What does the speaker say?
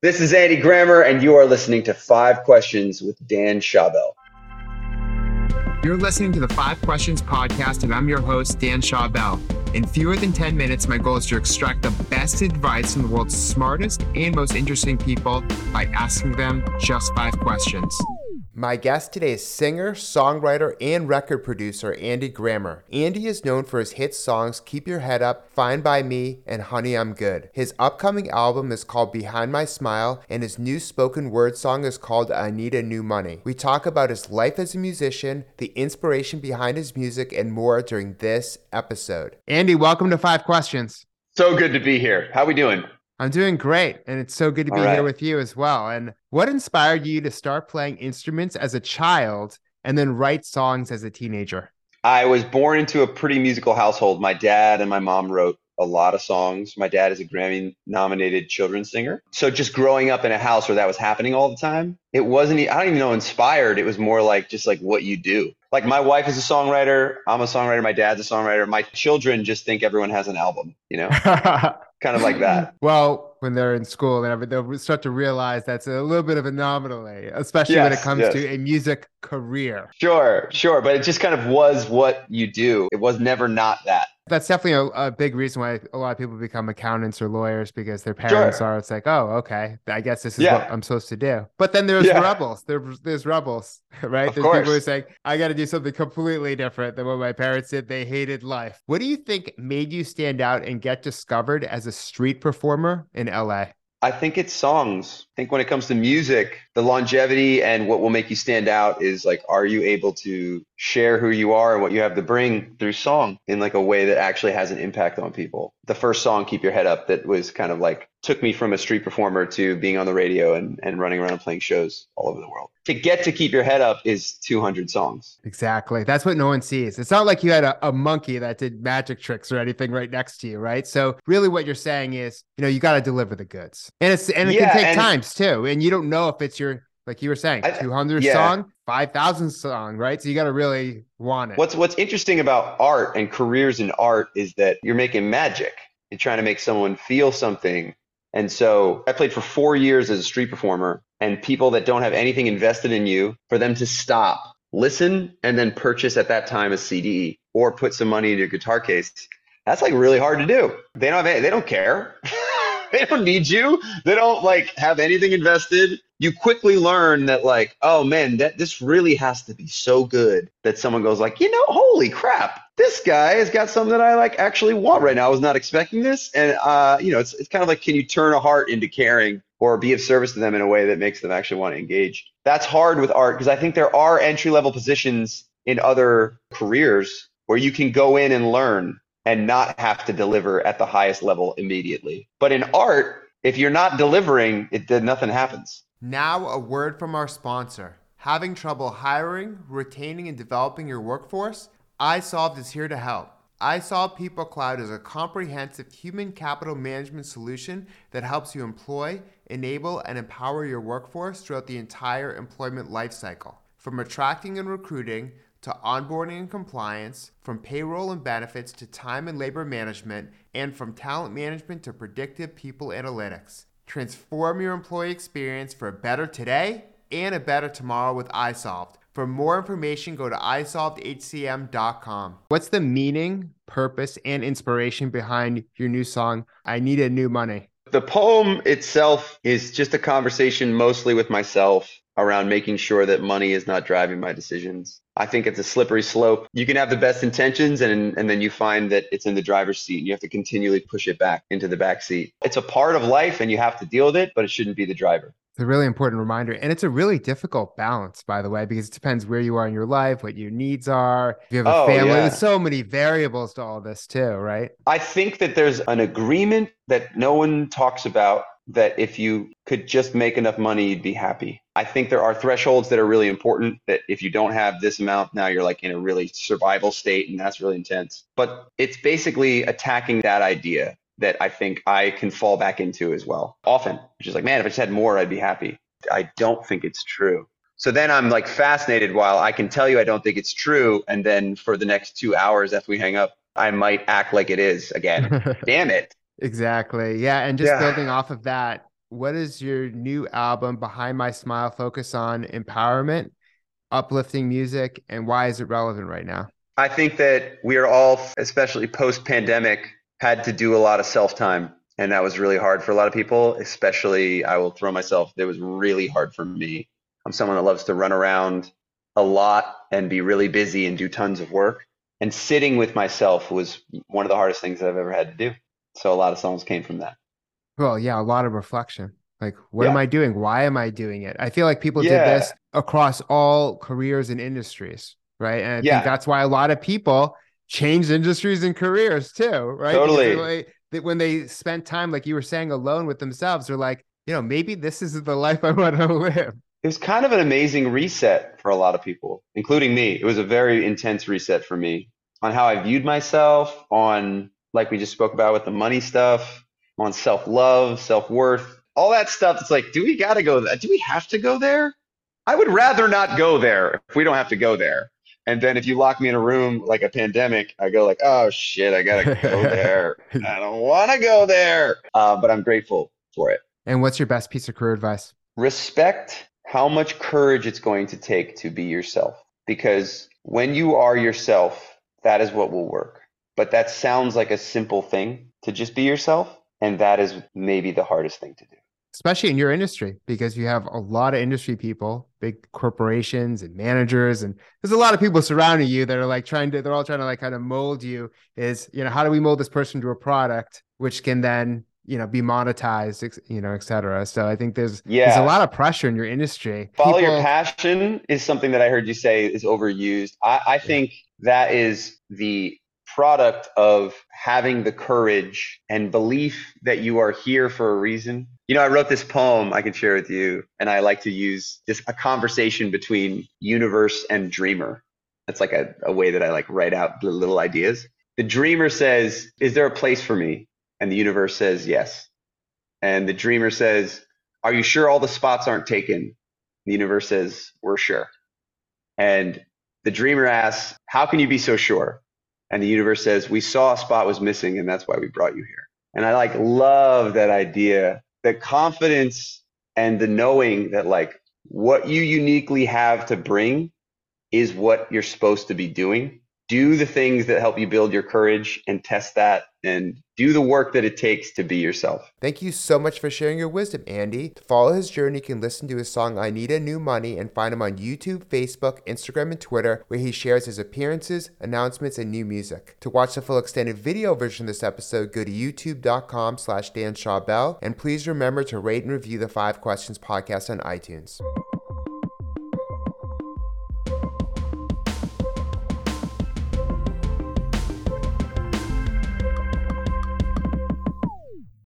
This is Andy Grammer, and you are listening to Five Questions with Dan Schawbel. You're listening to the Five Questions podcast, and I'm your host, Dan Schawbel. In fewer than 10 minutes, my goal is to extract the best advice from the world's smartest and most interesting people by asking them just five questions. My guest today is singer, songwriter, and record producer Andy Grammer. Andy is known for his hit songs Keep Your Head Up, Fine By Me, and Honey I'm Good. His upcoming album is called Behind My Smile, and his new spoken word song is called I Need a New Money. We talk about his life as a musician, the inspiration behind his music, and more during this episode. Andy, welcome to Five Questions. So good to be here. How we doing? I'm doing great, and it's so good to be right. here with you as well. And what inspired you to start playing instruments as a child and then write songs as a teenager? I was born into a pretty musical household. My dad and my mom wrote a lot of songs. My dad is a Grammy nominated children's singer. So just growing up in a house where that was happening all the time, it wasn't, I don't even know, inspired. It was more like just like what you do. Like my wife is a songwriter. I'm a songwriter. My dad's a songwriter. My children just think everyone has an album, you know? kind of like that. Well, when they're in school, and everything, they'll start to realize that's a little bit of an anomaly, especially yes, when it comes yes. to a music career. Sure, sure. But it just kind of was what you do. It was never not that that's definitely a, a, big reason why a lot of people become accountants or lawyers because their parents sure. are. It's like, oh, okay, I guess this is yeah. what I'm supposed to do. But then there's yeah. rebels. There's there's rebels, right? Of there's course. people who are saying, I got to do something completely different than what my parents did. They hated life. What do you think made you stand out and get discovered as a street performer in LA? I think it's songs. I think when it comes to music, the longevity and what will make you stand out is like, are you able to share who you are and what you have to bring through song in like a way that actually has an impact on people? The first song, Keep Your Head Up, that was kind of like took me from a street performer to being on the radio and, and running around and playing shows all over the world. To get to Keep Your Head Up is 200 songs. Exactly. That's what no one sees. It's not like you had a, a monkey that did magic tricks or anything right next to you, right? So really what you're saying is, you know, you got to deliver the goods. And it's and it yeah, can take times too. And you don't know if it's your like you were saying, 200 yeah. song, 5,000 song, right? So you got to really want it. What's what's interesting about art and careers in art is that you're making magic. You're trying to make someone feel something. And so I played for 4 years as a street performer and people that don't have anything invested in you for them to stop, listen and then purchase at that time a CD or put some money in your guitar case. That's like really hard to do. They don't have, they don't care. they don't need you. They don't like have anything invested. You quickly learn that like, oh man, that this really has to be so good that someone goes like, you know, holy crap, this guy has got something that I like actually want right now. I was not expecting this, and uh, you know, it's it's kind of like, can you turn a heart into caring or be of service to them in a way that makes them actually want to engage? That's hard with art because I think there are entry level positions in other careers where you can go in and learn and not have to deliver at the highest level immediately. But in art, if you're not delivering, it nothing happens. Now, a word from our sponsor. Having trouble hiring, retaining, and developing your workforce? iSolved is here to help. iSolved People Cloud is a comprehensive human capital management solution that helps you employ, enable, and empower your workforce throughout the entire employment lifecycle. From attracting and recruiting to onboarding and compliance, from payroll and benefits to time and labor management, and from talent management to predictive people analytics. Transform your employee experience for a better today and a better tomorrow with iSolved. For more information, go to isolvedhcm.com. What's the meaning, purpose, and inspiration behind your new song, I Need a New Money? The poem itself is just a conversation mostly with myself around making sure that money is not driving my decisions. I think it's a slippery slope. You can have the best intentions and, and then you find that it's in the driver's seat and you have to continually push it back into the back seat. It's a part of life and you have to deal with it, but it shouldn't be the driver. It's a really important reminder. And it's a really difficult balance, by the way, because it depends where you are in your life, what your needs are. If you have a oh, family, yeah. there's so many variables to all this, too, right? I think that there's an agreement that no one talks about that if you could just make enough money, you'd be happy. I think there are thresholds that are really important that if you don't have this amount, now you're like in a really survival state and that's really intense. But it's basically attacking that idea that I think I can fall back into as well often, which is like, man, if I just had more, I'd be happy. I don't think it's true. So then I'm like fascinated while I can tell you I don't think it's true. And then for the next two hours after we hang up, I might act like it is again. Damn it. Exactly. Yeah. And just yeah. building off of that, what is your new album, Behind My Smile, focus on empowerment, uplifting music, and why is it relevant right now? I think that we are all, especially post pandemic, had to do a lot of self time. And that was really hard for a lot of people, especially I will throw myself, it was really hard for me. I'm someone that loves to run around a lot and be really busy and do tons of work. And sitting with myself was one of the hardest things that I've ever had to do. So a lot of songs came from that. Well, yeah, a lot of reflection. Like, what yeah. am I doing? Why am I doing it? I feel like people yeah. did this across all careers and industries, right? And I yeah. think that's why a lot of people change industries and careers too, right? Totally. Like, when they spent time, like you were saying, alone with themselves, they're like, you know, maybe this is the life I want to live. It was kind of an amazing reset for a lot of people, including me. It was a very intense reset for me on how I viewed myself, on like we just spoke about with the money stuff, on self love, self worth, all that stuff. It's like, do we got to go there? Do we have to go there? I would rather not go there if we don't have to go there. And then if you lock me in a room like a pandemic, I go like, oh shit, I gotta go there. I don't want to go there, uh, but I'm grateful for it. And what's your best piece of career advice? Respect how much courage it's going to take to be yourself. Because when you are yourself, that is what will work. But that sounds like a simple thing to just be yourself. And that is maybe the hardest thing to do. Especially in your industry, because you have a lot of industry people, big corporations and managers, and there's a lot of people surrounding you that are like trying to, they're all trying to like kind of mold you. Is, you know, how do we mold this person to a product which can then you know be monetized you know et cetera so i think there's yeah. there's a lot of pressure in your industry follow People... your passion is something that i heard you say is overused i, I think that is the product of having the courage and belief that you are here for a reason. You know, I wrote this poem I can share with you, and I like to use this a conversation between universe and dreamer. That's like a, a way that I like write out little ideas. The dreamer says, Is there a place for me? And the universe says, Yes. And the dreamer says, Are you sure all the spots aren't taken? The universe says, We're sure. And the dreamer asks, How can you be so sure? And the universe says, We saw a spot was missing, and that's why we brought you here. And I like love that idea, the confidence and the knowing that like what you uniquely have to bring is what you're supposed to be doing do the things that help you build your courage and test that and do the work that it takes to be yourself. Thank you so much for sharing your wisdom, Andy. To follow his journey, you can listen to his song I Need a New Money and find him on YouTube, Facebook, Instagram, and Twitter, where he shares his appearances, announcements, and new music. To watch the full extended video version of this episode, go to youtube.com slash Dan Schawbel, and please remember to rate and review the Five Questions podcast on iTunes.